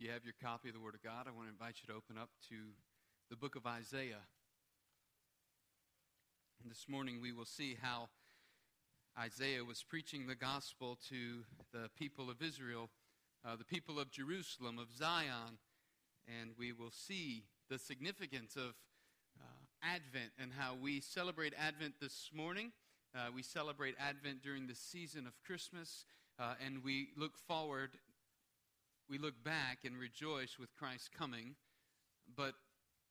You have your copy of the Word of God, I want to invite you to open up to the book of Isaiah. And this morning we will see how Isaiah was preaching the gospel to the people of Israel, uh, the people of Jerusalem, of Zion, and we will see the significance of uh, Advent and how we celebrate Advent this morning. Uh, we celebrate Advent during the season of Christmas, uh, and we look forward we look back and rejoice with Christ's coming, but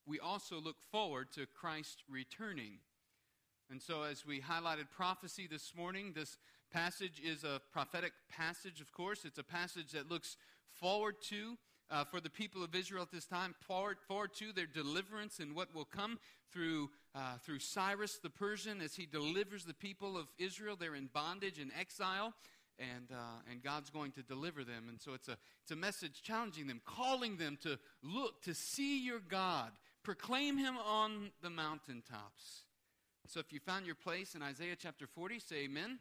we also look forward to Christ returning. And so, as we highlighted prophecy this morning, this passage is a prophetic passage, of course. It's a passage that looks forward to, uh, for the people of Israel at this time, forward, forward to their deliverance and what will come through, uh, through Cyrus the Persian as he delivers the people of Israel. They're in bondage and exile and, uh, and God's going to deliver them. And so it's a, it's a message challenging them, calling them to look, to see your God, proclaim him on the mountaintops. So if you found your place in Isaiah chapter 40, say amen.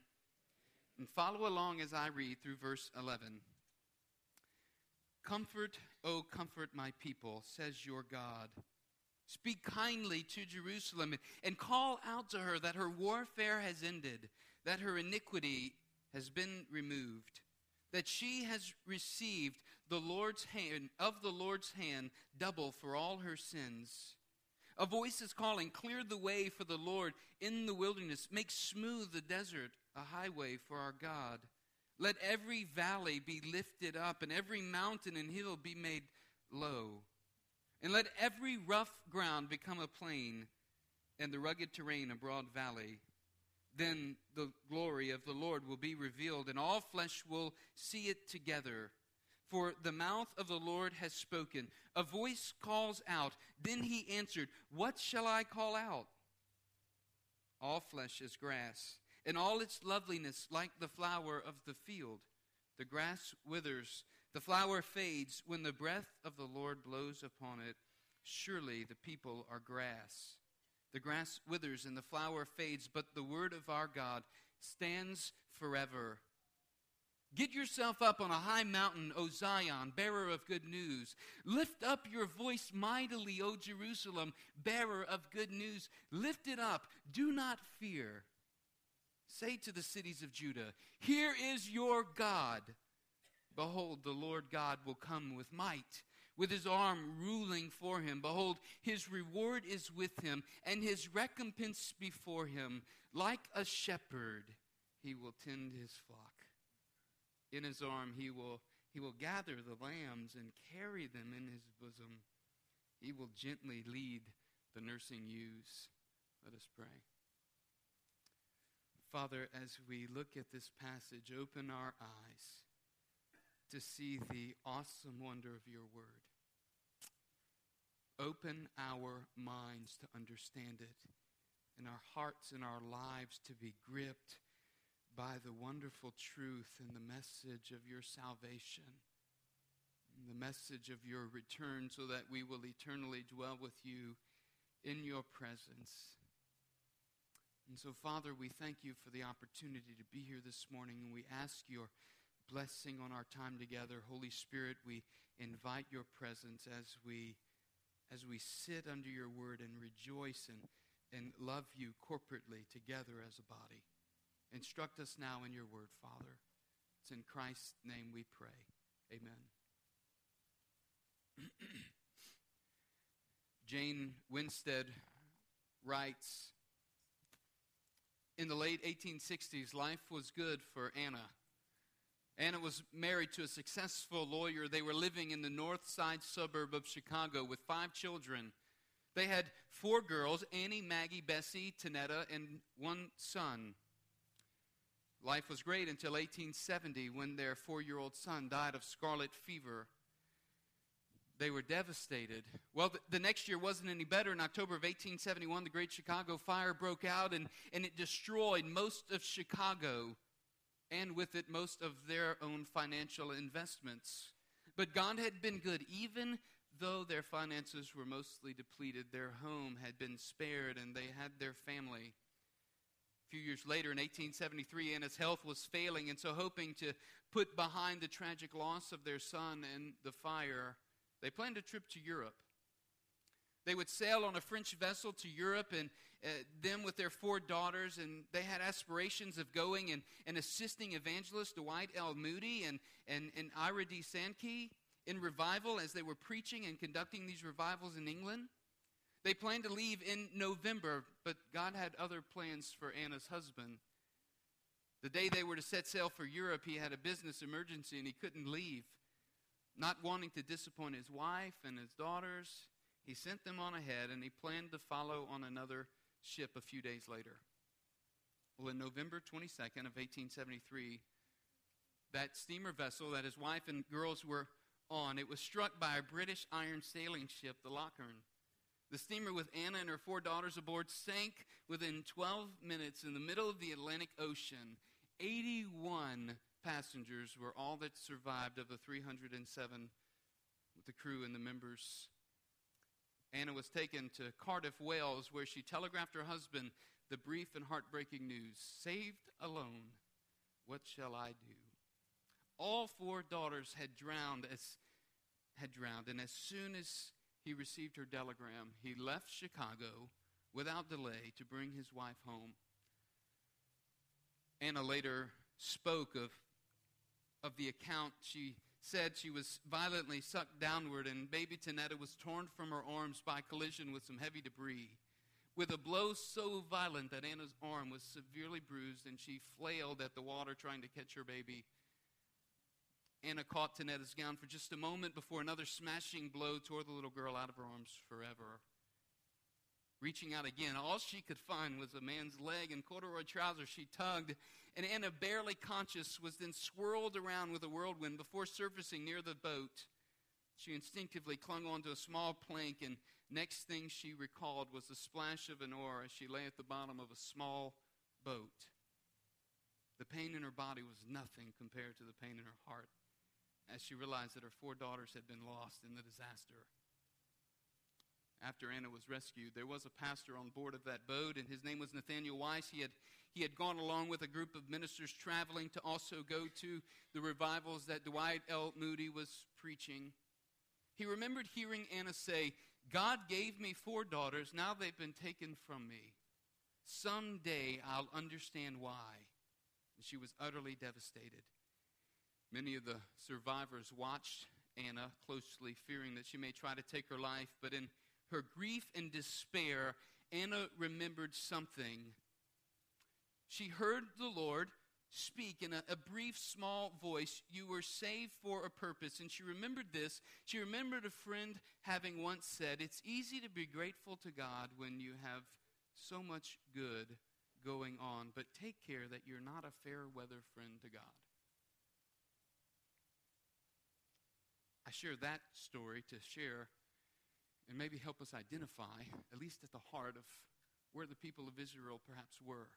And follow along as I read through verse 11. Comfort, O comfort my people, says your God. Speak kindly to Jerusalem and call out to her that her warfare has ended, that her iniquity has been removed, that she has received the Lord's hand of the Lord's hand double for all her sins. A voice is calling, Clear the way for the Lord in the wilderness, make smooth the desert a highway for our God. Let every valley be lifted up, and every mountain and hill be made low. And let every rough ground become a plain, and the rugged terrain a broad valley then the glory of the Lord will be revealed, and all flesh will see it together. For the mouth of the Lord has spoken. A voice calls out. Then he answered, What shall I call out? All flesh is grass, and all its loveliness like the flower of the field. The grass withers, the flower fades when the breath of the Lord blows upon it. Surely the people are grass. The grass withers and the flower fades, but the word of our God stands forever. Get yourself up on a high mountain, O Zion, bearer of good news. Lift up your voice mightily, O Jerusalem, bearer of good news. Lift it up. Do not fear. Say to the cities of Judah, Here is your God. Behold, the Lord God will come with might with his arm ruling for him. Behold, his reward is with him, and his recompense before him. Like a shepherd, he will tend his flock. In his arm, he will, he will gather the lambs and carry them in his bosom. He will gently lead the nursing ewes. Let us pray. Father, as we look at this passage, open our eyes to see the awesome wonder of your word. Open our minds to understand it, and our hearts and our lives to be gripped by the wonderful truth and the message of your salvation, the message of your return, so that we will eternally dwell with you in your presence. And so, Father, we thank you for the opportunity to be here this morning, and we ask your blessing on our time together. Holy Spirit, we invite your presence as we as we sit under your word and rejoice and, and love you corporately together as a body. Instruct us now in your word, Father. It's in Christ's name we pray. Amen. Jane Winstead writes In the late 1860s, life was good for Anna. Anna was married to a successful lawyer. They were living in the north side suburb of Chicago with five children. They had four girls Annie, Maggie, Bessie, Tanetta, and one son. Life was great until 1870 when their four year old son died of scarlet fever. They were devastated. Well, the, the, next year wasn't any better. In October of 1871, the Great Chicago Fire broke out and, and it destroyed most of Chicago and with it most of their own financial investments. But God had been good, even though their finances were mostly depleted. Their home had been spared, and they had their family. A few years later, in 1873, Anna's health was failing, and so hoping to put behind the tragic loss of their son and the fire, they planned a trip to Europe. They would sail on a French vessel to Europe, and uh, them with their four daughters, and they had aspirations of going and, and assisting evangelist Dwight L. Moody and, and, and Ira D. Sankey in revival as they were preaching and conducting these revivals in England. They planned to leave in November, but God had other plans for Anna's husband. The day they were to set sail for Europe, he had a business emergency and he couldn't leave. Not wanting to disappoint his wife and his daughters, he sent them on ahead and he planned to follow on another ship a few days later. Well, in November 22nd of 1873, that steamer vessel that his wife and girls were on, it was struck by a British iron sailing ship, the Loch Earn. The steamer with Anna and her four daughters aboard sank within 12 minutes in the middle of the Atlantic Ocean. 81 passengers were all that survived of the 307 with the crew and the members. Anna was taken to Cardiff, Wales, where she telegraphed her husband the brief and heartbreaking news Saved alone, what shall I do? All four daughters had drowned as had drowned, and as soon as he received her telegram. He left Chicago without delay to bring his wife home. Anna later spoke of, of the account. She said she was violently sucked downward, and baby Tanetta was torn from her arms by collision with some heavy debris. With a blow so violent that Anna's arm was severely bruised, and she flailed at the water trying to catch her baby. Anna caught Tanetta's gown for just a moment before another smashing blow tore the little girl out of her arms forever. Reaching out again, all she could find was a man's leg and corduroy trousers. She tugged, and Anna, barely conscious, was then swirled around with a whirlwind before surfacing near the boat. She instinctively clung onto a small plank, and next thing she recalled was the splash of an oar as she lay at the bottom of a small boat. The pain in her body was nothing compared to the pain in her heart as she realized that her four daughters had been lost in the disaster. After Anna was rescued, there was a pastor on board of that boat, and his name was Nathaniel Weiss. He had, he had gone along with a group of ministers traveling to also go to the revivals that Dwight L. Moody was preaching. He remembered hearing Anna say, God gave me four daughters, now they've been taken from me. Someday I'll understand why. And she was utterly devastated. Many of the survivors watched Anna closely, fearing that she may try to take her life. But in her grief and despair, Anna remembered something. She heard the Lord speak in a, a, brief, small voice, You were saved for a purpose. And she remembered this. She remembered a friend having once said, It's easy to be grateful to God when you have so much good going on, but take care that you're not a fair weather friend to God. I share that story to share and maybe help us identify, at least at the heart of where the people of Israel perhaps were.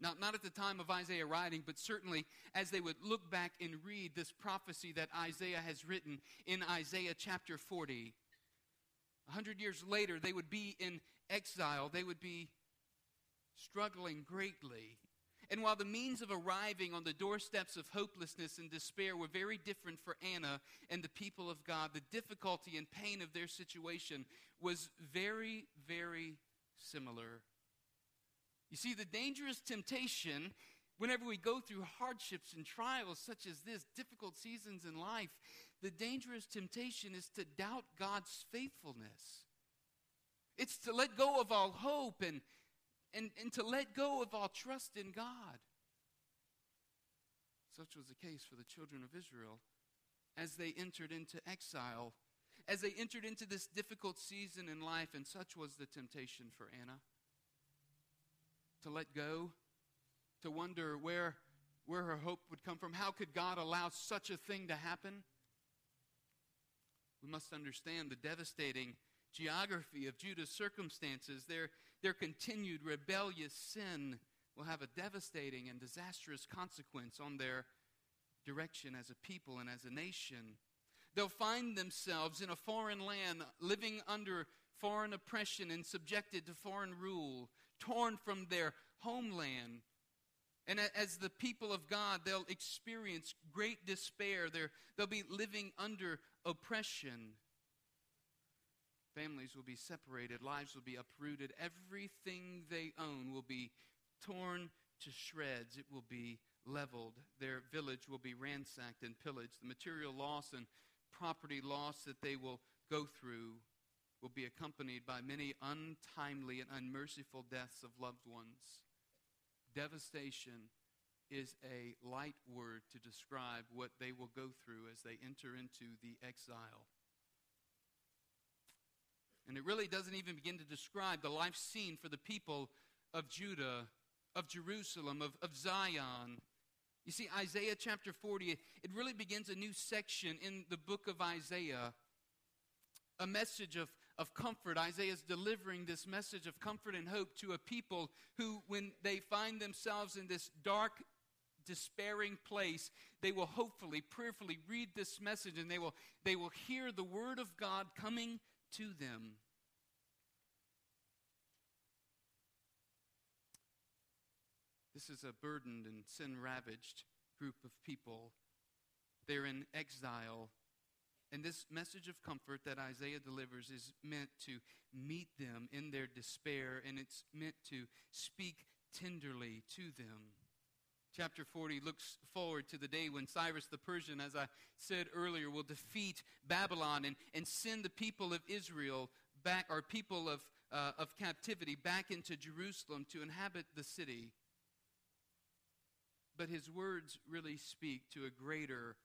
Not, not at the time of Isaiah writing, but certainly as they would look back and read this prophecy that Isaiah has written in Isaiah chapter 40. A hundred years later, they would be in exile. They would be struggling greatly. And while the means of arriving on the doorsteps of hopelessness and despair were very different for Anna and the people of God, the difficulty and pain of their situation was very, very similar. You see, the dangerous temptation, whenever we go through hardships and trials such as this, difficult seasons in life, the dangerous temptation is to doubt God's faithfulness. It's to let go of all hope and and, and to let go of all trust in God. Such was the case for the children of Israel as they entered into exile, as they entered into this difficult season in life, and such was the temptation for Anna. To let go, to wonder where, where her hope would come from. How could God allow such a thing to happen? We must understand the devastating geography of Judah's circumstances, their, their continued rebellious sin will have a devastating and disastrous consequence on their direction as a people and as a nation. They'll find themselves in a foreign land, living under foreign oppression and subjected to foreign rule, torn from their homeland. And as the people of God, they'll experience great despair. they they'll be living under oppression. Families will be separated, lives will be uprooted, everything they own will be torn to shreds, it will be leveled, their village will be ransacked and pillaged. The material loss and property loss that they will go through will be accompanied by many untimely and unmerciful deaths of loved ones. Devastation is a light word to describe what they will go through as they enter into the exile. And it really doesn't even begin to describe the life scene for the people of Judah, of Jerusalem, of, of Zion. You see, Isaiah chapter 40, it really begins a new section in the book of Isaiah. A message of, of comfort. Isaiah is delivering this message of comfort and hope to a people who, when they find themselves in this dark, despairing place, they will hopefully, prayerfully read this message and they will, they will hear the word of God coming to them. This is a burdened and sin ravaged group of people. They're in exile. And this message of comfort that Isaiah delivers is meant to meet them in their despair, and it's meant to speak tenderly to them. Chapter 40 looks forward to the day when Cyrus the Persian, as I said earlier, will defeat Babylon and, and send the people of Israel back, or people of, uh, of captivity, back into Jerusalem to inhabit the city. But his words really speak to a greater,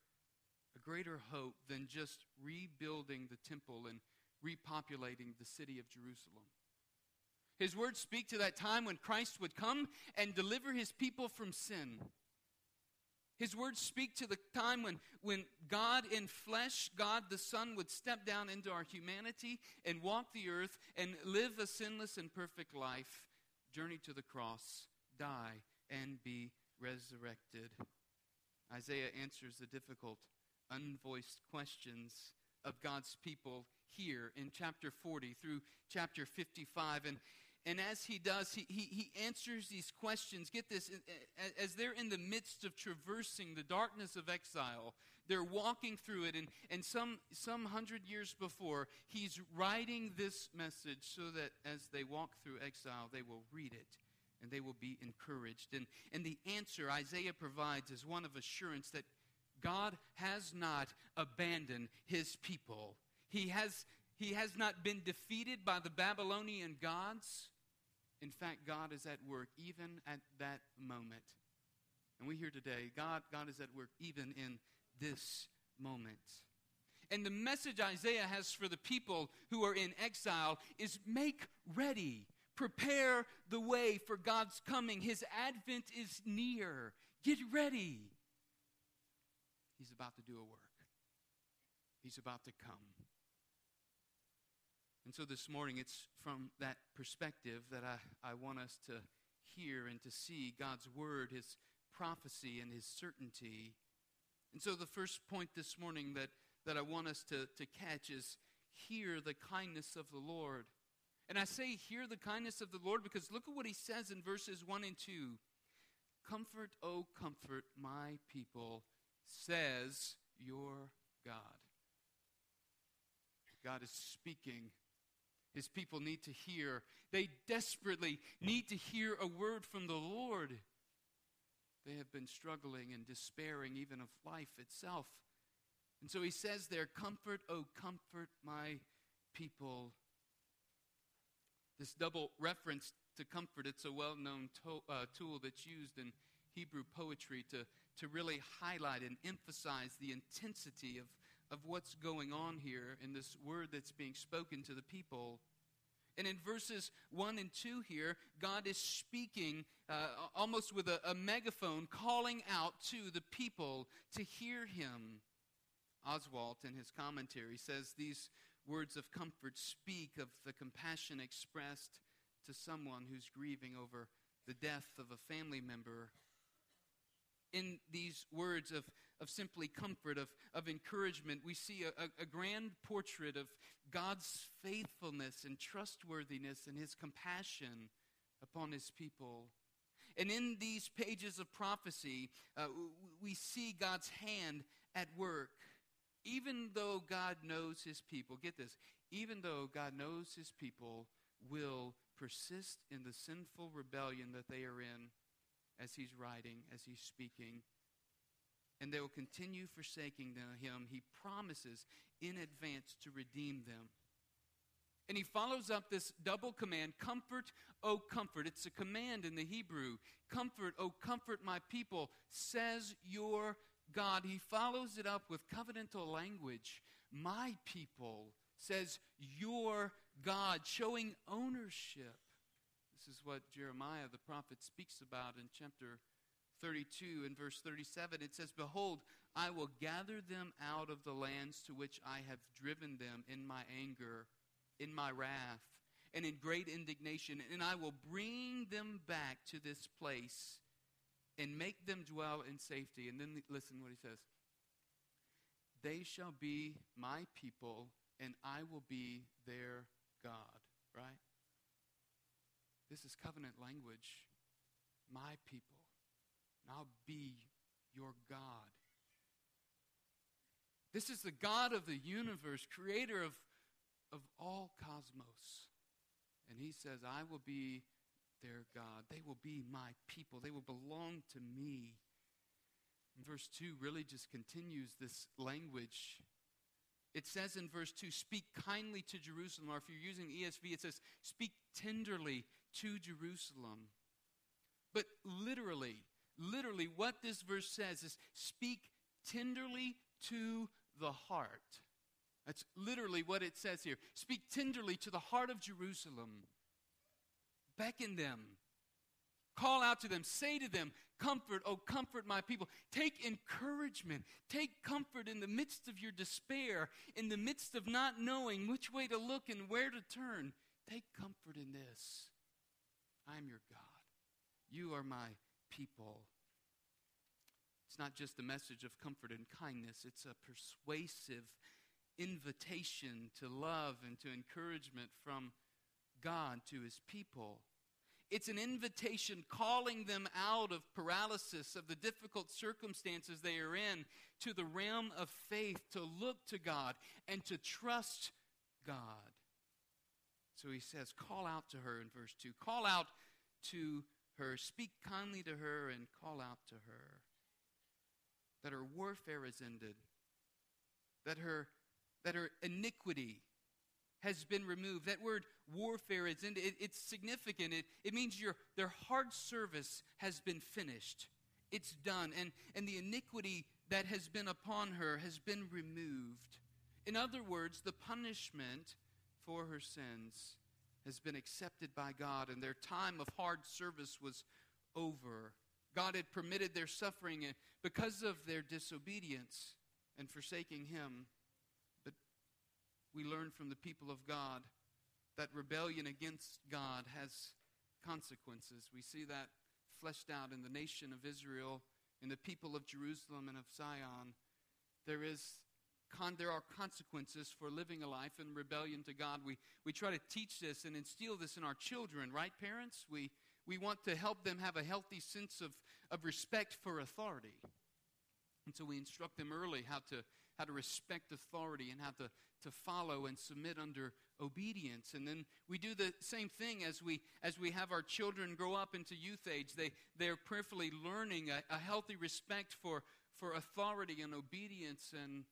a greater hope than just rebuilding the temple and repopulating the city of Jerusalem. His words speak to that time when Christ would come and deliver his people from sin. His words speak to the time when, when God in flesh, God the Son, would step down into our humanity and walk the earth and live a sinless and perfect life, journey to the cross, die, and be resurrected. Isaiah answers the difficult, unvoiced questions of God's people here in chapter 40 through chapter 55. And, and as he does, he, he, he answers these questions. Get this, as they're in the midst of traversing the darkness of exile, they're walking through it. And, and some, some hundred years before, he's writing this message so that as they walk through exile, they will read it and they will be encouraged. And, and the answer Isaiah provides is one of assurance that God has not abandoned his people. He has, he has not been defeated by the Babylonian gods. In fact, God is at work even at that moment. And we hear today, God, God is at work even in this moment. And the message Isaiah has for the people who are in exile is make ready Prepare the way for God's coming. His advent is near. Get ready. He's about to do a work, He's about to come. And so this morning, it's from that perspective that I, I want us to hear and to see God's word, His prophecy, and His certainty. And so the first point this morning that, that I want us to, to catch is hear the kindness of the Lord. And I say, hear the kindness of the Lord because look at what he says in verses 1 and 2. Comfort, O comfort my people, says your God. God is speaking. His people need to hear. They desperately need to hear a word from the Lord. They have been struggling and despairing even of life itself. And so he says there, Comfort, O comfort my people, this double reference to comfort, it's a well known to, uh, tool that's used in Hebrew poetry to, to really highlight and emphasize the intensity of, of what's going on here in this word that's being spoken to the people. And in verses 1 and 2 here, God is speaking uh, almost with a, a megaphone, calling out to the people to hear him. Oswalt, in his commentary, says these words of comfort speak of the compassion expressed to someone who's grieving over the death of a family member. In these words of, of simply comfort, of, of encouragement, we see a, a, a grand portrait of God's faithfulness and trustworthiness and his compassion upon his people. And in these pages of prophecy, uh, we see God's hand at work. Even though God knows his people, get this, even though God knows his people will persist in the sinful rebellion that they are in as he's writing, as he's speaking, and they will continue forsaking him, he promises in advance to redeem them. And he follows up this double command Comfort, O comfort. It's a command in the Hebrew. Comfort, O comfort my people, says your God. He follows it up with covenantal language. My people, says your God, showing ownership. This is what Jeremiah the prophet speaks about in chapter 32 and verse 37. It says, Behold, I will gather them out of the lands to which I have driven them in my anger in my wrath and in great indignation, and I will bring them back to this place and make them dwell in safety. And then listen what he says. They shall be my people, and I will be their God. Right? This is covenant language. My people. And I'll be your God. This is the God of the universe, creator of of all cosmos. And he says, I will be their God. They will be my people. They will belong to me. And verse 2 really just continues this language. It says in verse 2, speak kindly to Jerusalem. Or if you're using ESV, it says, speak tenderly to Jerusalem. But literally, literally, what this verse says is speak tenderly to the heart. That's literally what it says here. Speak tenderly to the heart of Jerusalem. Beckon them. Call out to them. Say to them, Comfort, oh, comfort my people. Take encouragement. Take comfort in the midst of your despair, in the midst of not knowing which way to look and where to turn. Take comfort in this. I'm your God. You are my people. It's not just a message of comfort and kindness, it's a persuasive invitation to love and to encouragement from God to his people. It's an invitation calling them out of paralysis, of the difficult circumstances they are in, to the realm of faith, to look to God and to trust God. So he says, Call out to her in verse 2. Call out to her. Speak kindly to her and call out to her. That her warfare is ended. That her that her iniquity has been removed. That word warfare is in, it, it's significant. It, it means your, their hard service has been finished. It's done. And, and the iniquity that has been upon her has been removed. In other words, the punishment for her sins has been accepted by God, and their time of hard service was over. God had permitted their suffering because of their disobedience and forsaking Him But we learn from the people of God that rebellion against God has consequences. We see that fleshed out in the nation of Israel, in the people of Jerusalem and of Zion. There is Con, there are consequences for living a life in rebellion to God. We, we try to teach this and instill this in our children, right, parents? We, we want to help them have a healthy sense of, of respect for authority. And so we instruct them early how to, how to respect authority and how to, to follow and submit under obedience. And then we do the same thing as we, as we have our children grow up into youth age. They, they're prayerfully learning a, a healthy respect for, for authority and obedience. And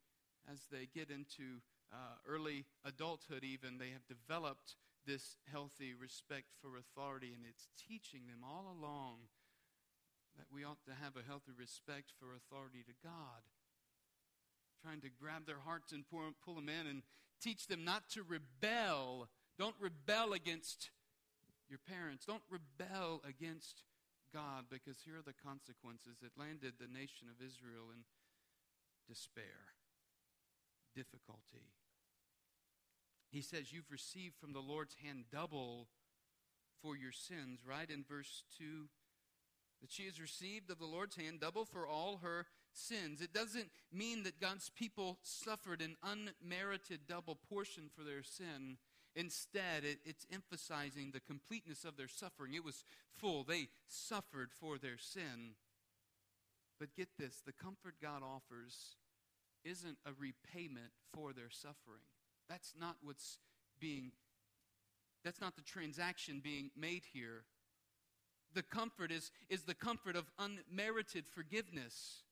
as they get into uh, early adulthood, even, they have developed this healthy respect for authority. And it's teaching them all along that we ought to have a healthy respect for authority to God trying to grab their hearts and pull, pull them in and teach them not to rebel. Don't rebel against your parents. Don't rebel against God because here are the consequences. It landed the nation of Israel in despair, difficulty. He says, You've received from the Lord's hand double for your sins, right? In verse 2, that she has received of the Lord's hand double for all her sins. It doesn't mean that God's people suffered an unmerited double portion for their sin. Instead, it, it's emphasizing the completeness of their suffering. It was full. They suffered for their sin. But get this the comfort God offers isn't a repayment for their suffering. That's not what's being, that's not the transaction being made here. The comfort is, is the comfort of unmerited forgiveness.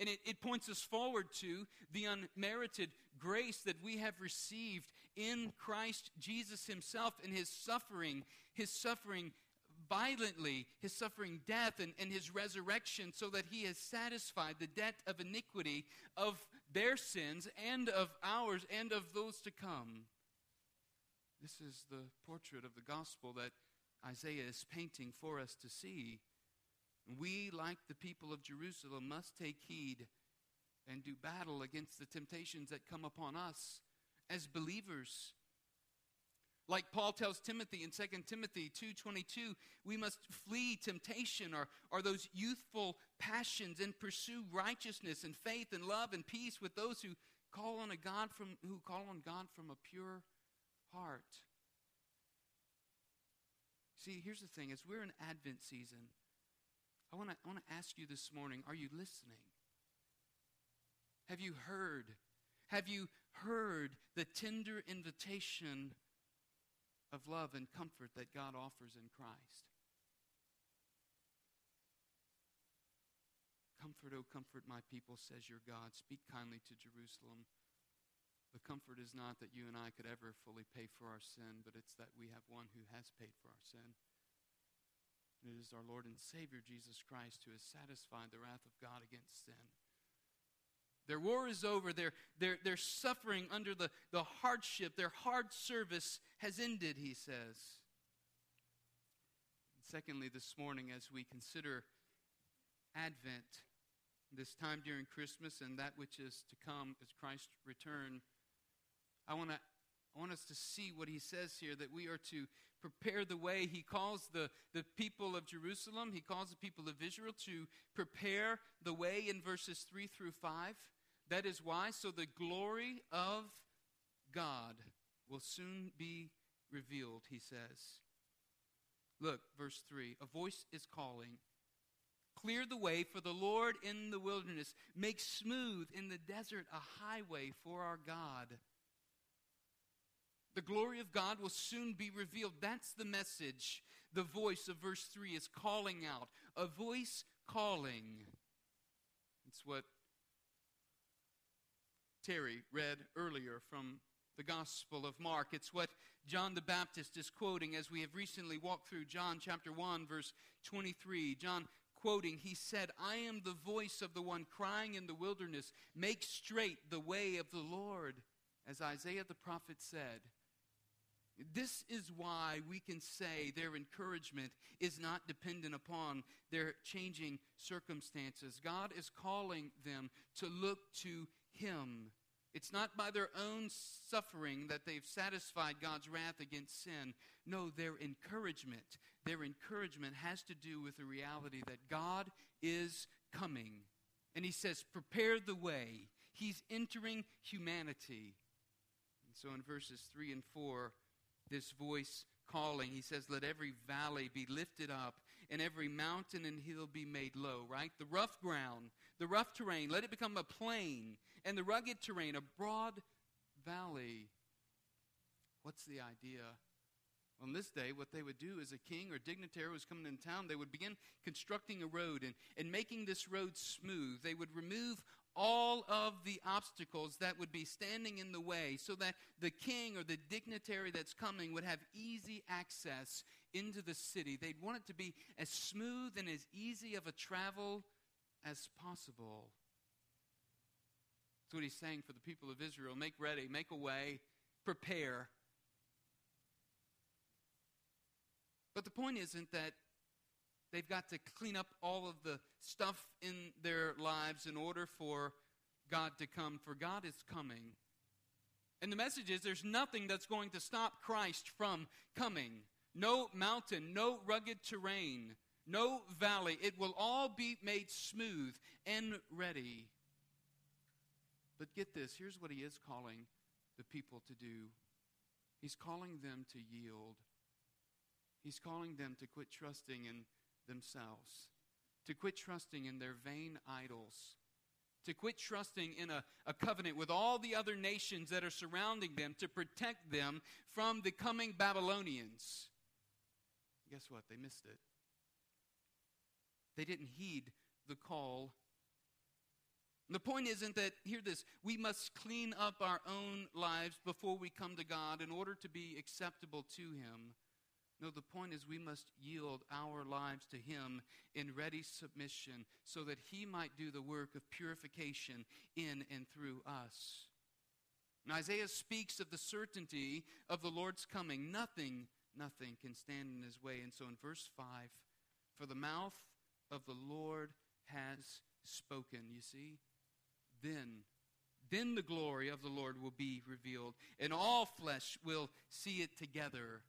And it, it points us forward to the unmerited grace that we have received in Christ Jesus Himself and His suffering, His suffering violently, His suffering death, and, and His resurrection, so that He has satisfied the debt of iniquity of their sins and of ours and of those to come. This is the portrait of the gospel that Isaiah is painting for us to see. We, like the people of Jerusalem, must take heed and do battle against the temptations that come upon us as believers. Like Paul tells Timothy in 2 Timothy 2:22, we must flee temptation or, or those youthful passions and pursue righteousness and faith and love and peace with those who call on a God from who call on God from a pure heart. See, here's the thing, as we're in Advent season, I want to I want to ask you this morning, are you listening? Have you heard? Have you heard the tender invitation of love and comfort that God offers in Christ? Comfort, O oh, comfort my people, says your God. Speak kindly to Jerusalem. The comfort is not that you and I could ever fully pay for our sin, but it's that we have one who has paid for our sin. It is our Lord and Savior, Jesus Christ, who has satisfied the wrath of God against sin. Their war is over. Their, their, their suffering under the, the hardship, their hard service has ended, he says. And secondly, this morning, as we consider Advent, this time during Christmas and that which is to come as Christ's return, I want to I want us to see what he says here that we are to prepare the way. He calls the, the people of Jerusalem, he calls the people of Israel to prepare the way in verses 3 through 5. That is why, so the glory of God will soon be revealed, he says. Look, verse 3 A voice is calling. Clear the way for the Lord in the wilderness. Make smooth in the desert a highway for our God. The glory of God will soon be revealed. That's the message. The voice of verse 3 is calling out. A voice calling. It's what Terry read earlier from the Gospel of Mark. It's what John the Baptist is quoting as we have recently walked through John chapter 1, verse 23. John quoting, he said, I am the voice of the one crying in the wilderness, make straight the way of the Lord, as Isaiah the prophet said. This is why we can say their encouragement is not dependent upon their changing circumstances. God is calling them to look to Him. It's not by their own suffering that they've satisfied God's wrath against sin. No, their encouragement, their encouragement has to do with the reality that God is coming. And He says, Prepare the way. He's entering humanity. And so in verses 3 and 4, this voice calling. He says, Let every valley be lifted up, and every mountain and hill be made low, right? The rough ground, the rough terrain, let it become a plain, and the rugged terrain, a broad valley. What's the idea? On this day, what they would do as a king or dignitary was coming in town, they would begin constructing a road and, and making this road smooth. They would remove all of the obstacles that would be standing in the way so that the king or the dignitary that's coming would have easy access into the city. They'd want it to be as smooth and as easy of a travel as possible. That's what he's saying for the people of Israel make ready, make a way, prepare. But the point isn't that They've got to clean up all of the stuff in their lives in order for God to come, for God is coming. And the message is there's nothing that's going to stop Christ from coming. No mountain, no rugged terrain, no valley. It will all be made smooth and ready. But get this here's what he is calling the people to do He's calling them to yield. He's calling them to quit trusting in themselves, to quit trusting in their vain idols, to quit trusting in a, a covenant with all the other nations that are surrounding them to protect them from the coming Babylonians. Guess what? They missed it. They didn't heed the call. the point isn't that, hear this, we must clean up our own lives before we come to God in order to be acceptable to Him. No, the point is we must yield our lives to Him in ready submission so that He might do the work of purification in and through us. And Isaiah speaks of the certainty of the Lord's coming. Nothing, nothing can stand in His way. And so in verse 5, for the mouth of the Lord has spoken. You see? Then, then the glory of the Lord will be revealed, and all flesh will see it together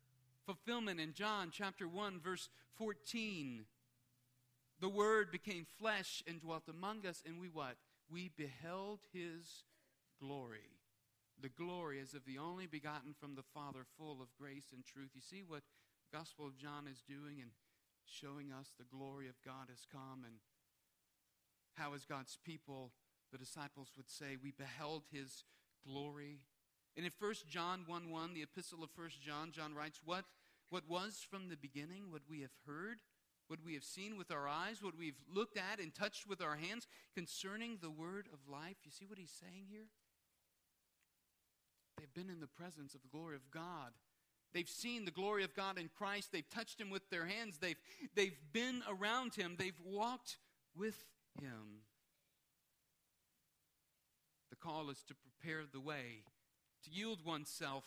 fulfillment in John chapter 1, verse 14. The Word became flesh and dwelt among us, and we what? We beheld His glory. The glory as of the only begotten from the Father, full of grace and truth. You see what Gospel of John is doing and showing us the glory of God has come and how as God's people, the disciples would say, we beheld His glory. And in 1 John 1 1, the epistle of 1 John, John writes, What, what was from the beginning, what we have heard, what we have seen with our eyes, what we've looked at and touched with our hands concerning the word of life. You see what he's saying here? They've been in the presence of the glory of God. They've seen the glory of God in Christ. They've touched him with their hands. They've, they've been around him. They've walked with him. The call is to prepare the way to yield oneself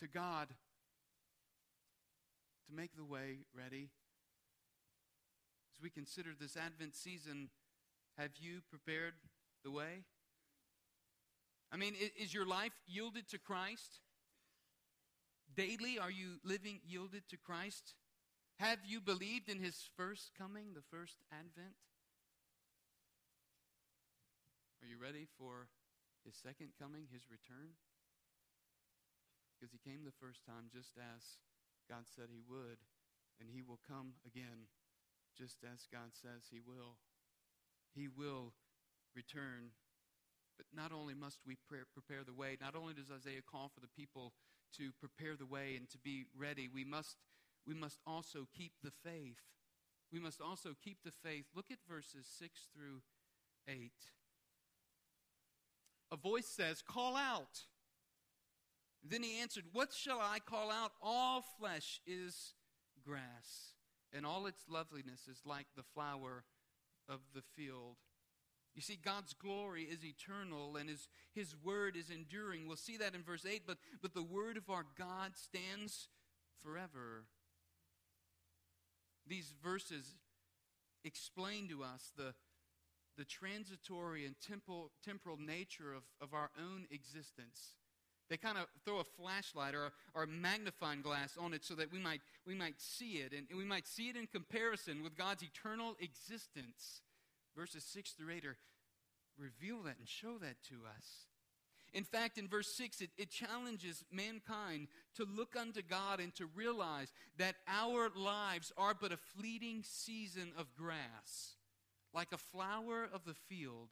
to God, to make the way ready. As we consider this Advent season, have you prepared the way? I mean, is your life yielded to Christ? Daily, are you living yielded to Christ? Have you believed in his first coming, the first advent? Are you ready for his second coming, his return? Because he came the first time just as God said he would, and he will come again just as God says he will. He will return. But not only must we prepare the way, not only does Isaiah call for the people to prepare the way and to be ready, we must, we must also keep the faith. We must also keep the faith. Look at verses 6 through 8 a voice says, Call out. Then he answered, What shall I call out? All flesh is grass, and all its loveliness is like the flower of the field. You see, God's glory is eternal and his, his word is enduring. We'll see that in verse 8, but, but the word of our God stands forever. These verses explain to us the, the transitory and temporal, temporal nature of, of our own existence. They kind of throw a flashlight or, or a magnifying glass on it so that we might, we might see it, and, and we might see it in comparison with God's eternal existence. Verses 6 through 8 are reveal that and show that to us. In fact, in verse 6, it, it, challenges mankind to look unto God and to realize that our lives are but a fleeting season of grass. Like a flower of the field,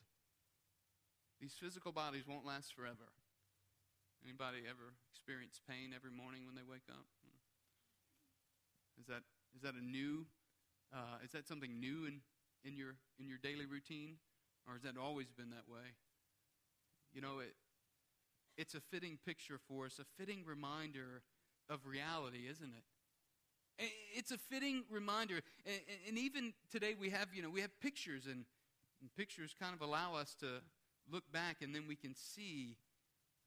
these physical bodies won't last forever. Anybody ever experience pain every morning when they wake up? Is that is that a new uh, is that something new in, in your in your daily routine, or has that always been that way? You know, it it's a fitting picture for us, a fitting reminder of reality, isn't it? It's a fitting reminder. And even today we have, you know, we have pictures, and, pictures kind of allow us to look back, and then we can see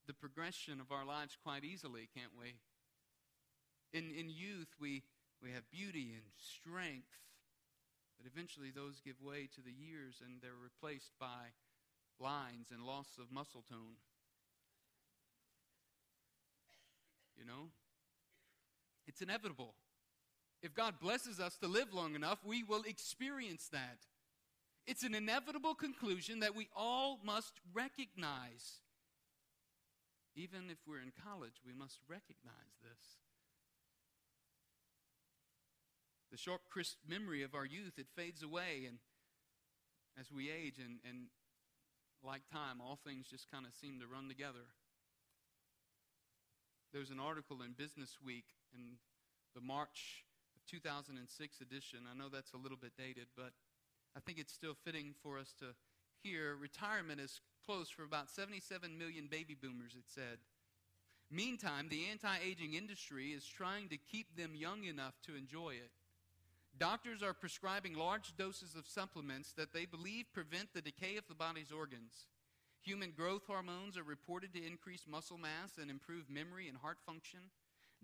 the progression of our lives quite easily, can't we? In, in youth, we, we have beauty and strength, but eventually those give way to the years and they're replaced by lines and loss of muscle tone. You know? It's inevitable. If God blesses us to live long enough, we will experience that. It's an inevitable conclusion that we all must recognize. Even if we're in college, we must recognize this. The short, crisp memory of our youth, it fades away, and as we age and, and like time, all things just kind of seem to run together. There was an article in Business Week in the March 2006 edition. I know that's a little bit dated, but I think it's still fitting for us to hear. Retirement is close for about 77 million baby boomers, it said. Meantime, the anti aging industry is trying to keep them young enough to enjoy it. Doctors are prescribing large doses of supplements that they believe prevent the decay of the body's organs. Human growth hormones are reported to increase muscle mass and improve memory and heart function.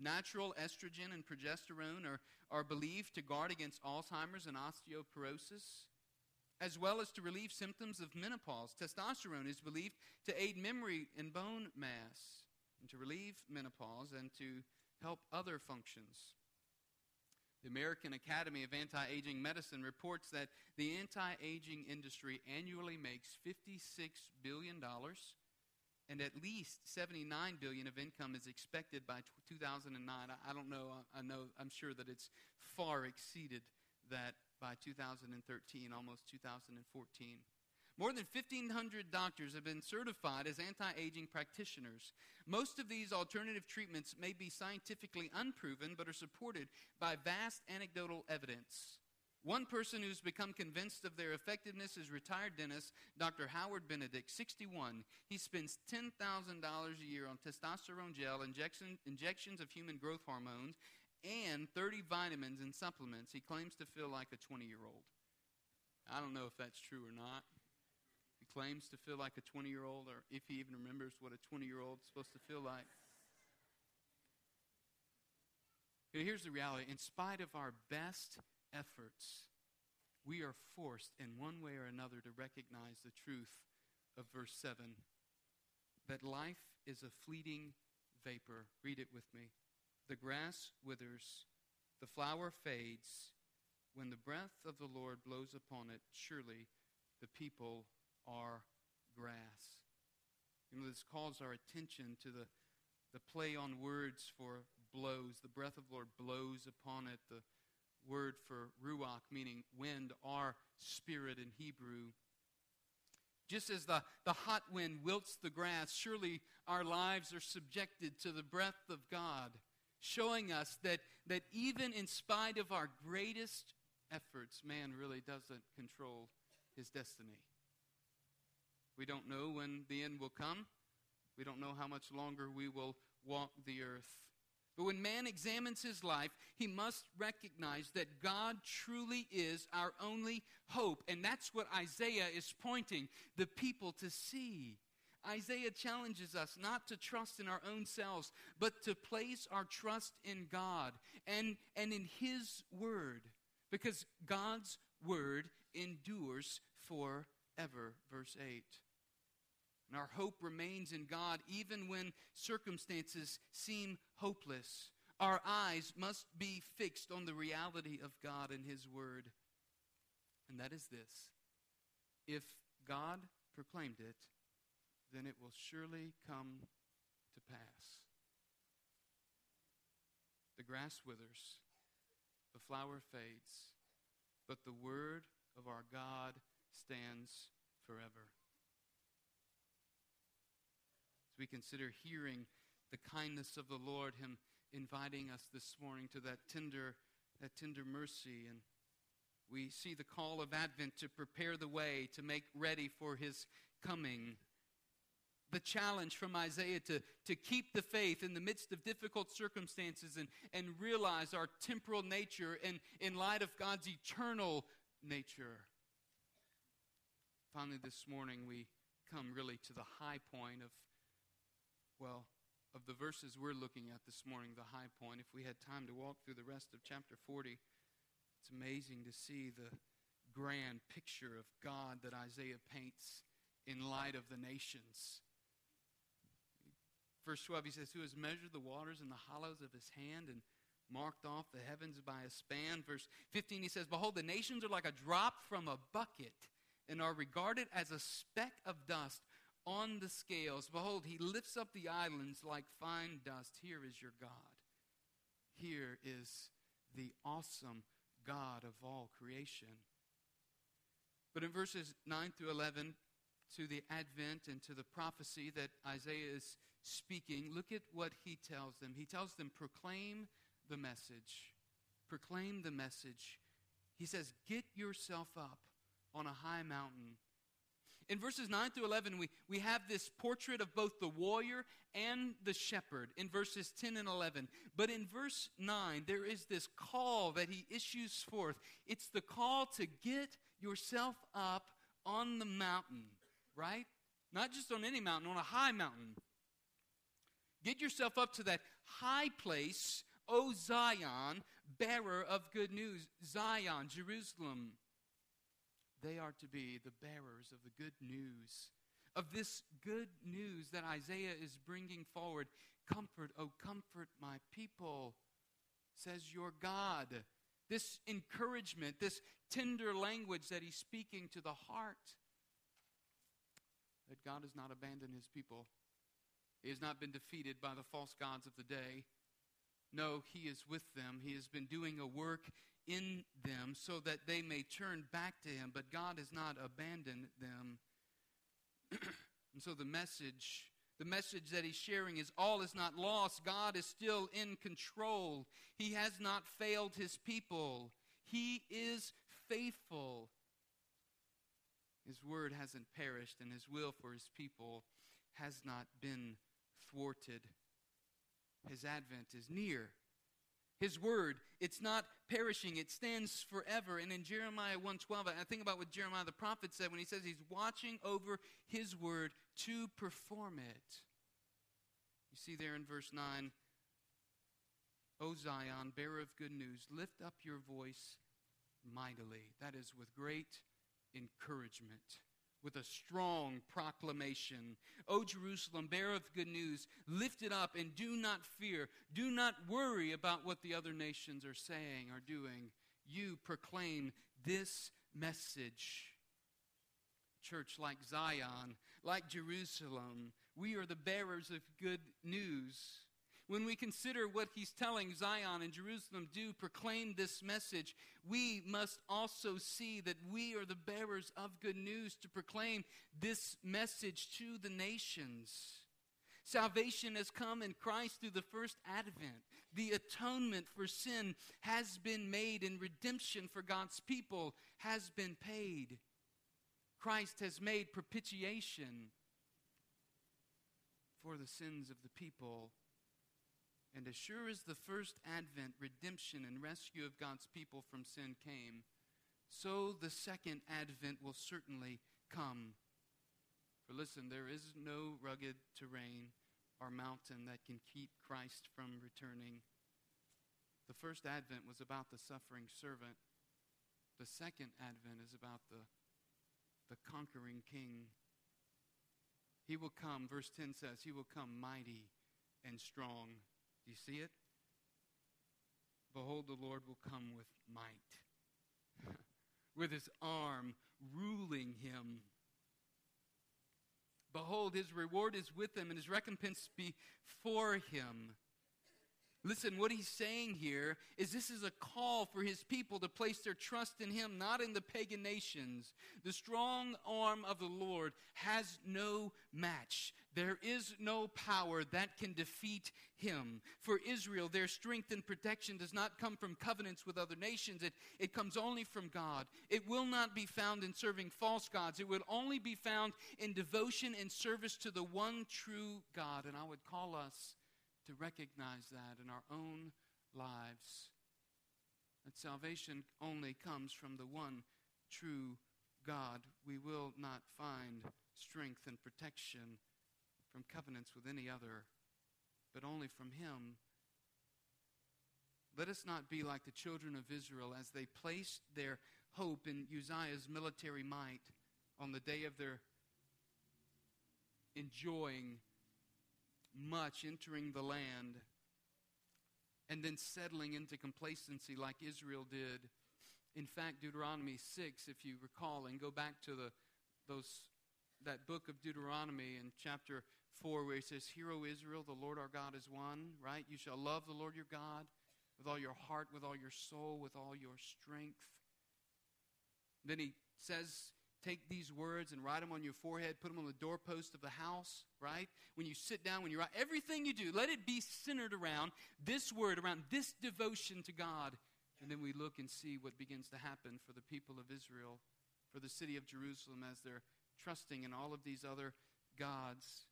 Natural estrogen and progesterone are, are believed to guard against Alzheimer's and osteoporosis as well as to relieve symptoms of menopause. Testosterone is believed to aid memory and bone mass, and to relieve menopause, and to help other functions. The American Academy of Anti Aging Medicine reports that the anti aging industry annually makes $56 billion, and at least 79 billion of income is expected by 2009. I don't know, I know, I'm sure that it's far exceeded that by 2013, almost 2014. More than 1,500 doctors have been certified as anti aging practitioners. Most of these alternative treatments may be scientifically unproven, but are supported by vast anecdotal evidence. One person who's become convinced of their effectiveness is retired dentist Dr. Howard Benedict, 61. He spends $10,000 a year on testosterone gel, injection, injections of human growth hormones, and 30 vitamins and supplements, he claims to feel like a 20 year old. I don't know if that's true or not. He claims to feel like a 20 year old, or if he even remembers what a 20 year old is supposed to feel like. Here's the reality in spite of our best efforts, we are forced in one way or another to recognize the truth of verse 7 that life is a fleeting vapor. Read it with me. The grass withers, the flower fades. When the breath of the Lord blows upon it, surely the people are grass. You know, this calls our attention to the, the play on words for blows. The breath of the Lord blows upon it. The word for ruach, meaning wind, our spirit in Hebrew. Just as the, the hot wind wilts the grass, surely our lives are subjected to the breath of God showing us that, that even in spite of our greatest efforts, man really doesn't control his destiny. We don't know when the end will come. We don't know how much longer we will walk the earth. But when man examines his life, he must recognize that God truly is our only hope. And that's what Isaiah is pointing the people to see. Isaiah challenges us not to trust in our own selves, but to place our trust in God and, and in His Word, because God's Word endures forever. Verse 8. And our hope remains in God even when circumstances seem hopeless. Our eyes must be fixed on the reality of God and His Word. And that is this if God proclaimed it, then it will surely come to pass. The grass withers, the flower fades, but the word of our God stands forever. As we consider hearing the kindness of the Lord, Him inviting us this morning to that tender, that tender mercy, and we see the call of Advent to prepare the way, to make ready for His coming the challenge from Isaiah to, to keep the faith in the midst of difficult circumstances and, and realize our temporal nature in, in light of God's eternal nature. Finally, this morning, we come really to the high point of, well, of the verses we're looking at this morning, the high point. If we had time to walk through the rest of chapter 40, it's amazing to see the grand picture of God that Isaiah paints in light of the nations Verse 12, he says, Who has measured the waters in the hollows of his hand and marked off the heavens by a span. Verse 15, he says, Behold, the nations are like a drop from a bucket and are regarded as a speck of dust on the scales. Behold, he lifts up the islands like fine dust. Here is your God. Here is the awesome God of all creation. But in verses 9 through 11, to the advent and to the prophecy that Isaiah is speaking, look at what he tells them. He tells them, proclaim the message. Proclaim the message. He says, get yourself up on a high mountain. In verses 9 through 11, we, we have this portrait of both the warrior and the shepherd in verses 10 and 11. But in verse 9, there is this call that he issues forth. It's the call to get yourself up on the mountain, right? Not just on any mountain, on a high mountain. Get yourself up to that high place, O Zion, bearer of good news. Zion, Jerusalem. They are to be the bearers of the good news. Of this good news that Isaiah is bringing forward. Comfort, oh, comfort my people, says your God. This encouragement, this tender language that he's speaking to the heart. That God has not abandoned his people. He has not been defeated by the false gods of the day. No, he is with them. He has been doing a work in them so that they may turn back to him, but God has not abandoned them. and so the message, the message that he's sharing is all is not lost. God is still in control. He has not failed his people. He is faithful. His word hasn't perished, and his will for his people has not been thwarted. His advent is near. His word, it's not perishing, it stands forever. And in Jeremiah 1:12, I think about what Jeremiah the prophet said when he says he's watching over his word to perform it. You see there in verse 9, O Zion, bearer of good news, lift up your voice mightily. That is with great encouragement with a strong proclamation. O Jerusalem, bearer of good news, lift it up and do not fear. Do not worry about what the other nations are saying or doing. You proclaim this message. Church, like Zion, like Jerusalem, we are the bearers of good news. When we consider what he's telling Zion and Jerusalem do proclaim this message, we must also see that we are the bearers of good news to proclaim this message to the nations. Salvation has come in Christ through the first advent. The atonement for sin has been made, and redemption for God's people has been paid. Christ has made propitiation for the sins of the people and as sure as the first advent, redemption, and rescue of God's people from sin came, so the second advent will certainly come. For listen, there is no rugged terrain or mountain that can keep Christ from returning. The first advent was about the suffering servant. The second advent is about the, the conquering king. He will come, verse 10 says, he will come mighty and strong do you see it? Behold, the Lord will come with might, with his arm ruling him. Behold, his reward is with him, and his recompense before him. Listen, what he's saying here is this is a call for his people to place their trust in him, not in the pagan nations. The strong arm of the Lord has no match. There is no power that can defeat him. For Israel, their strength and protection does not come from covenants with other nations, it, it comes only from God. It will not be found in serving false gods, it will only be found in devotion and service to the one true God. And I would call us to recognize that in our own lives. That salvation only comes from the one true God. We will not find strength and protection from covenants with any other, but only from Him. Let us not be like the children of Israel as they placed their hope in Uzziah's military might on the day of their enjoying much entering the land and then settling into complacency like Israel did. In fact, Deuteronomy 6, if you recall, and go back to the, those that book of Deuteronomy in chapter 4 where he says, Hear, O Israel, the Lord our God is one, right? You shall love the Lord your God with all your heart, with all your soul, with all your strength. Then he says, Take these words and write them on your forehead, put them on the doorpost of the house, right? When you sit down, when you write, everything you do, let it be centered around this word, around this devotion to God. And then we look and see what begins to happen for the people of Israel, for the city of Jerusalem, as they're trusting in all of these other gods.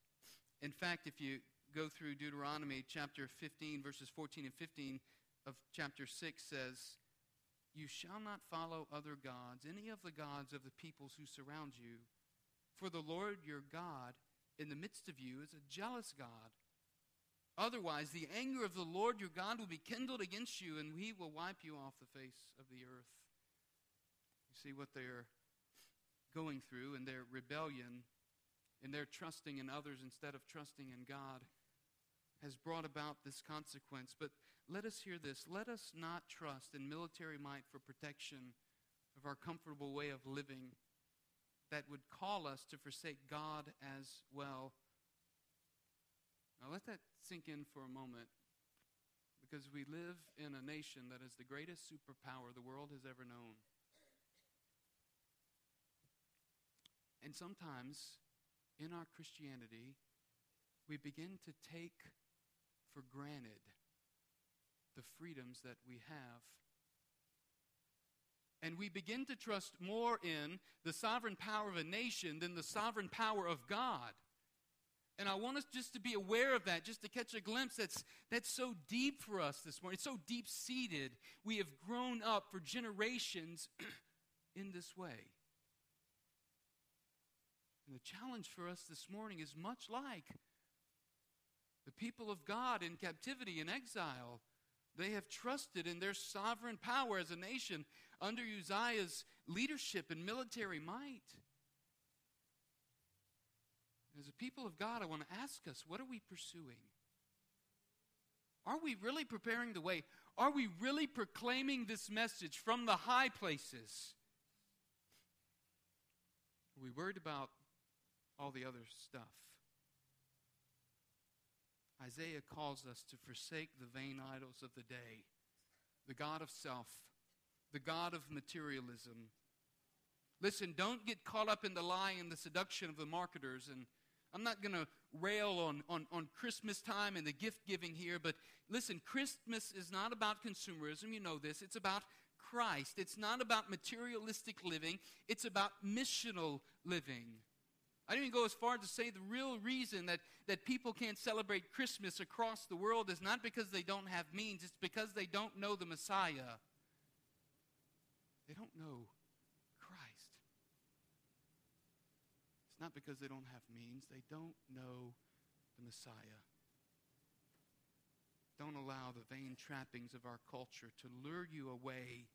In fact, if you go through Deuteronomy chapter 15, verses 14 and 15 of chapter 6 says, You shall not follow other gods, any of the gods of the peoples who surround you. For the Lord your God in the midst of you is a jealous God. Otherwise, the anger of the Lord your God will be kindled against you, and he will wipe you off the face of the earth. You see what they're going through in their rebellion, in their trusting in others instead of trusting in God, has brought about this consequence. But let us hear this. Let us not trust in military might for protection of our comfortable way of living that would call us to forsake God as well. Now let that sink in for a moment because we live in a nation that is the greatest superpower the world has ever known. And sometimes in our Christianity, we begin to take for granted the freedoms that we have. And we begin to trust more in the sovereign power of a nation than the sovereign power of God. And I want us just to be aware of that, just to catch a glimpse that's, that's so deep for us this morning. It's so deep seated. We have grown up for generations in this way. And the challenge for us this morning is much like the people of God in captivity and exile. They have trusted in their sovereign power as a nation under Uzziah's leadership and military might. As a people of God, I want to ask us what are we pursuing? Are we really preparing the way? Are we really proclaiming this message from the high places? Are we worried about all the other stuff? Isaiah calls us to forsake the vain idols of the day, the God of self, the God of materialism. Listen, don't get caught up in the lie and the seduction of the marketers. And I'm not going to rail on, on, on Christmas time and the gift giving here, but listen, Christmas is not about consumerism. You know this. It's about Christ. It's not about materialistic living, it's about missional living. I didn't even go as far to say the real reason that, that people can't celebrate Christmas across the world is not because they don't have means, it's because they don't know the Messiah. They don't know Christ. It's not because they don't have means, they don't know the Messiah. Don't allow the vain trappings of our culture to lure you away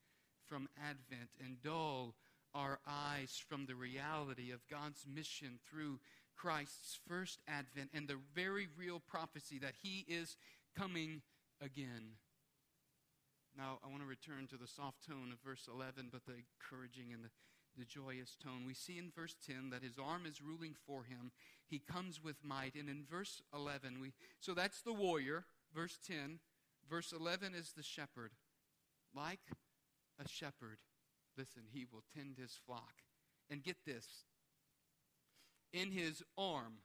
from Advent and dull our eyes from the reality of God's mission through Christ's first advent and the very real prophecy that he is coming again. Now, I want to return to the soft tone of verse 11, but the encouraging and the, the joyous tone. We see in verse 10 that his arm is ruling for him. He comes with might. And in verse 11, we, so that's the warrior, verse 10. Verse 11 is the shepherd. Like a shepherd, Listen, he will tend his flock. And get this in his arm,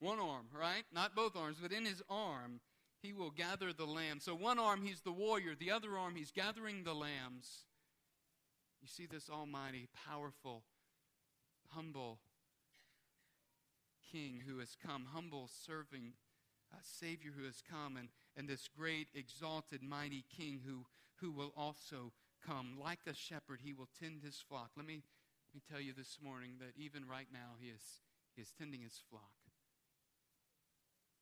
one arm, right? Not both arms, but in his arm, he will gather the lambs. So one arm, he's the warrior, the other arm, he's gathering the lambs. You see this almighty, powerful, humble king who has come, humble, serving uh, Savior who has come, and, and this great, exalted, mighty king who, who will also come. Like a shepherd, he will tend his flock. Let me, let me tell you this morning that even right now, he is, he is tending his flock.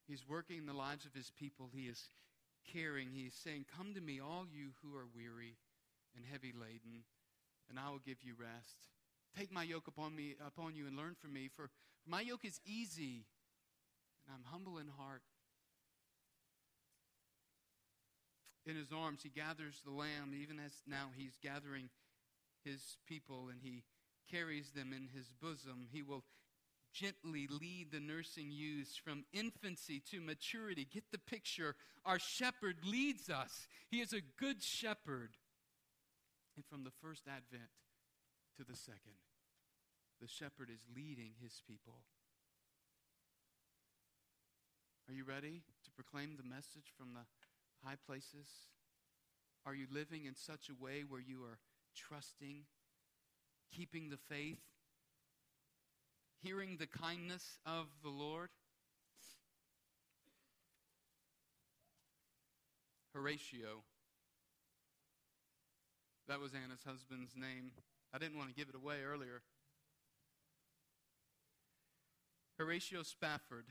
He's working in the lives of his people. He is caring. He is saying, Come to me, all you who are weary and heavy laden, and I will give you rest. Take my yoke upon me upon you and learn from me, for my yoke is easy, and I'm humble in heart, in his arms, he gathers the lamb, even as now he's gathering his people and he carries them in his bosom. He will gently lead the nursing youths from infancy to maturity. Get the picture. Our shepherd leads us, he is a good shepherd. And from the first advent to the second, the shepherd is leading his people. Are you ready to proclaim the message from the high places? Are you living in such a way where you are trusting, keeping the faith, hearing the kindness of the Lord? Horatio. That was Anna's husband's name. I didn't want to give it away earlier. Horatio Spafford.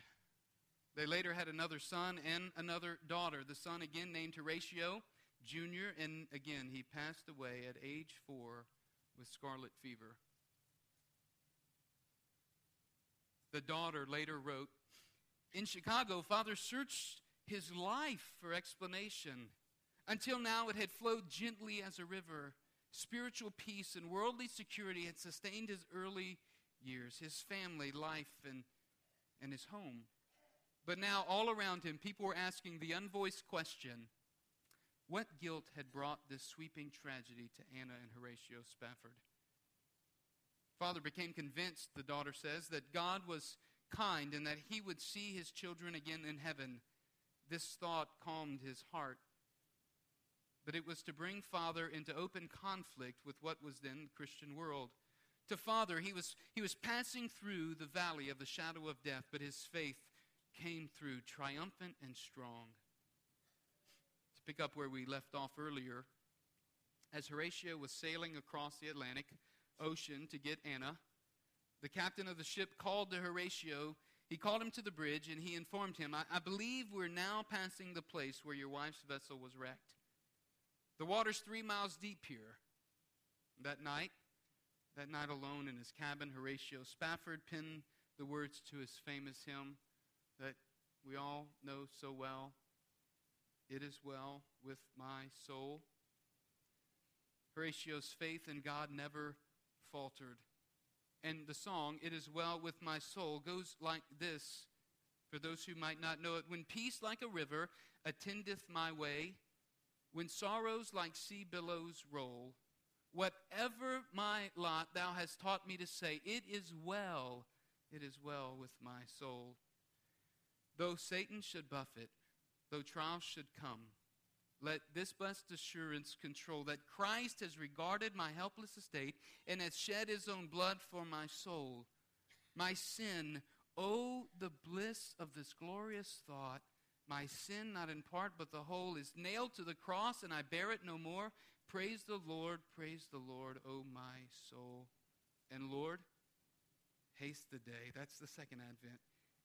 They later had another son and another daughter. The son, again named Horatio Jr., and again, he passed away at age four with scarlet fever. The daughter later wrote In Chicago, father searched his life for explanation. Until now, it had flowed gently as a river. Spiritual peace and worldly security had sustained his early years, his family life, and, and his home. But now, all around him, people were asking the unvoiced question what guilt had brought this sweeping tragedy to Anna and Horatio Spafford? Father became convinced, the daughter says, that God was kind and that he would see his children again in heaven. This thought calmed his heart. But it was to bring Father into open conflict with what was then the Christian world. To Father, he was, he was passing through the valley of the shadow of death, but his faith came through triumphant and strong. To pick up where we left off earlier, as Horatio was sailing across the Atlantic Ocean to get Anna, the captain of the ship called to Horatio. He called him to the bridge and he informed him, I, I believe we're now passing the place where your wife's vessel was wrecked. The water's three miles deep here. That night, that night alone in his cabin, Horatio Spafford penned the words to his famous hymn that we all know so well It is well with my soul. Horatio's faith in God never faltered. And the song, It is well with my soul, goes like this for those who might not know it. When peace like a river attendeth my way, when sorrows like sea billows roll, whatever my lot thou hast taught me to say, it is well, it is well with my soul. Though Satan should buffet, though trials should come, let this blessed assurance control that Christ has regarded my helpless estate and has shed his own blood for my soul. My sin, oh, the bliss of this glorious thought, my sin, not in part but the whole, is nailed to the cross, and I bear it no more. Praise the Lord, praise the Lord, O oh my soul. And Lord, haste the day. That's the second advent.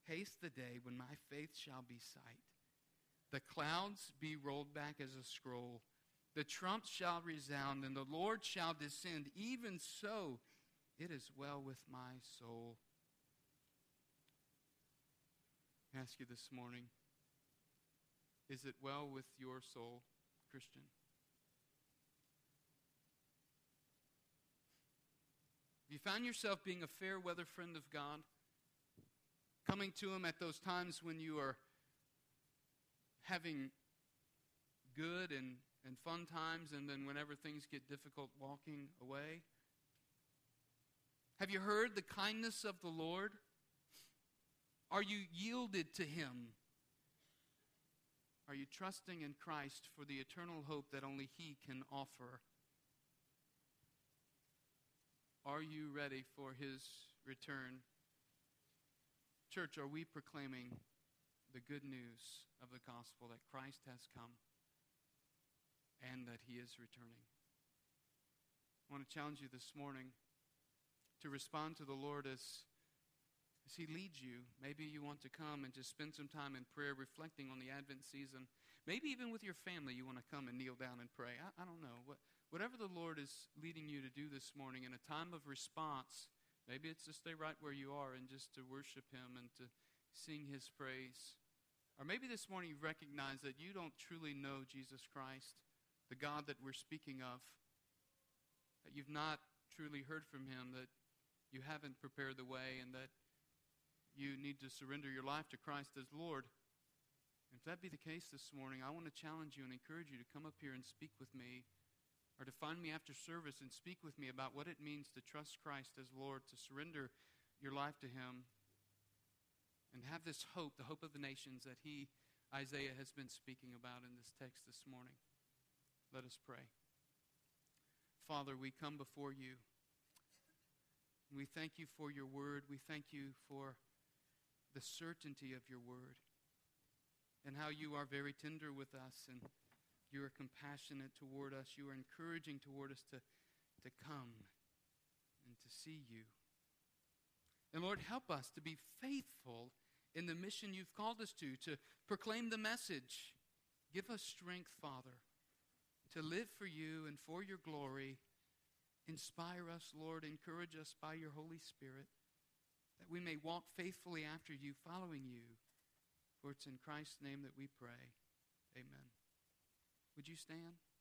Haste the day when my faith shall be sight. The clouds be rolled back as a scroll. The trumps shall resound, and the Lord shall descend. Even so, it is well with my soul. I ask you this morning is it well with your soul, Christian? Have you found yourself being a fair weather friend of God? Coming to Him at those times when you are having good and, and fun times, and then whenever things get difficult, walking away? Have you heard the kindness of the Lord? Are you yielded to Him? Are you trusting in Christ for the eternal hope that only He can offer? Are you ready for His return? Church, are we proclaiming the good news of the gospel that Christ has come and that he is returning? I want to challenge you this morning to respond to the Lord as as He leads you. Maybe you want to come and just spend some time in prayer reflecting on the Advent season. Maybe even with your family, you want to come and kneel down and pray. I, I don't know. What, whatever the Lord is leading you to do this morning in a time of response, maybe it's to stay right where you are and just to worship Him and to sing His praise. Or maybe this morning you recognize that you don't truly know Jesus Christ, the God that we're speaking of, that you've not truly heard from Him, that you haven't prepared the way, and that you need to surrender your life to Christ as Lord. If that be the case this morning, I want to challenge you and encourage you to come up here and speak with me or to find me after service and speak with me about what it means to trust Christ as Lord, to surrender your life to Him, and have this hope, the hope of the nations that He, Isaiah, has been speaking about in this text this morning. Let us pray. Father, we come before you. We thank you for your word. We thank you for the certainty of your word and how you are very tender with us and you are compassionate toward us. You are encouraging toward us to, to come and to see you. And Lord, help us to be faithful in the mission you've called us to, to proclaim the message. Give us strength, Father, to live for you and for your glory. Inspire us, Lord. Encourage us by your Holy Spirit that we may walk faithfully after you, following you. For it's in Christ's name that we pray. Amen. Would you stand?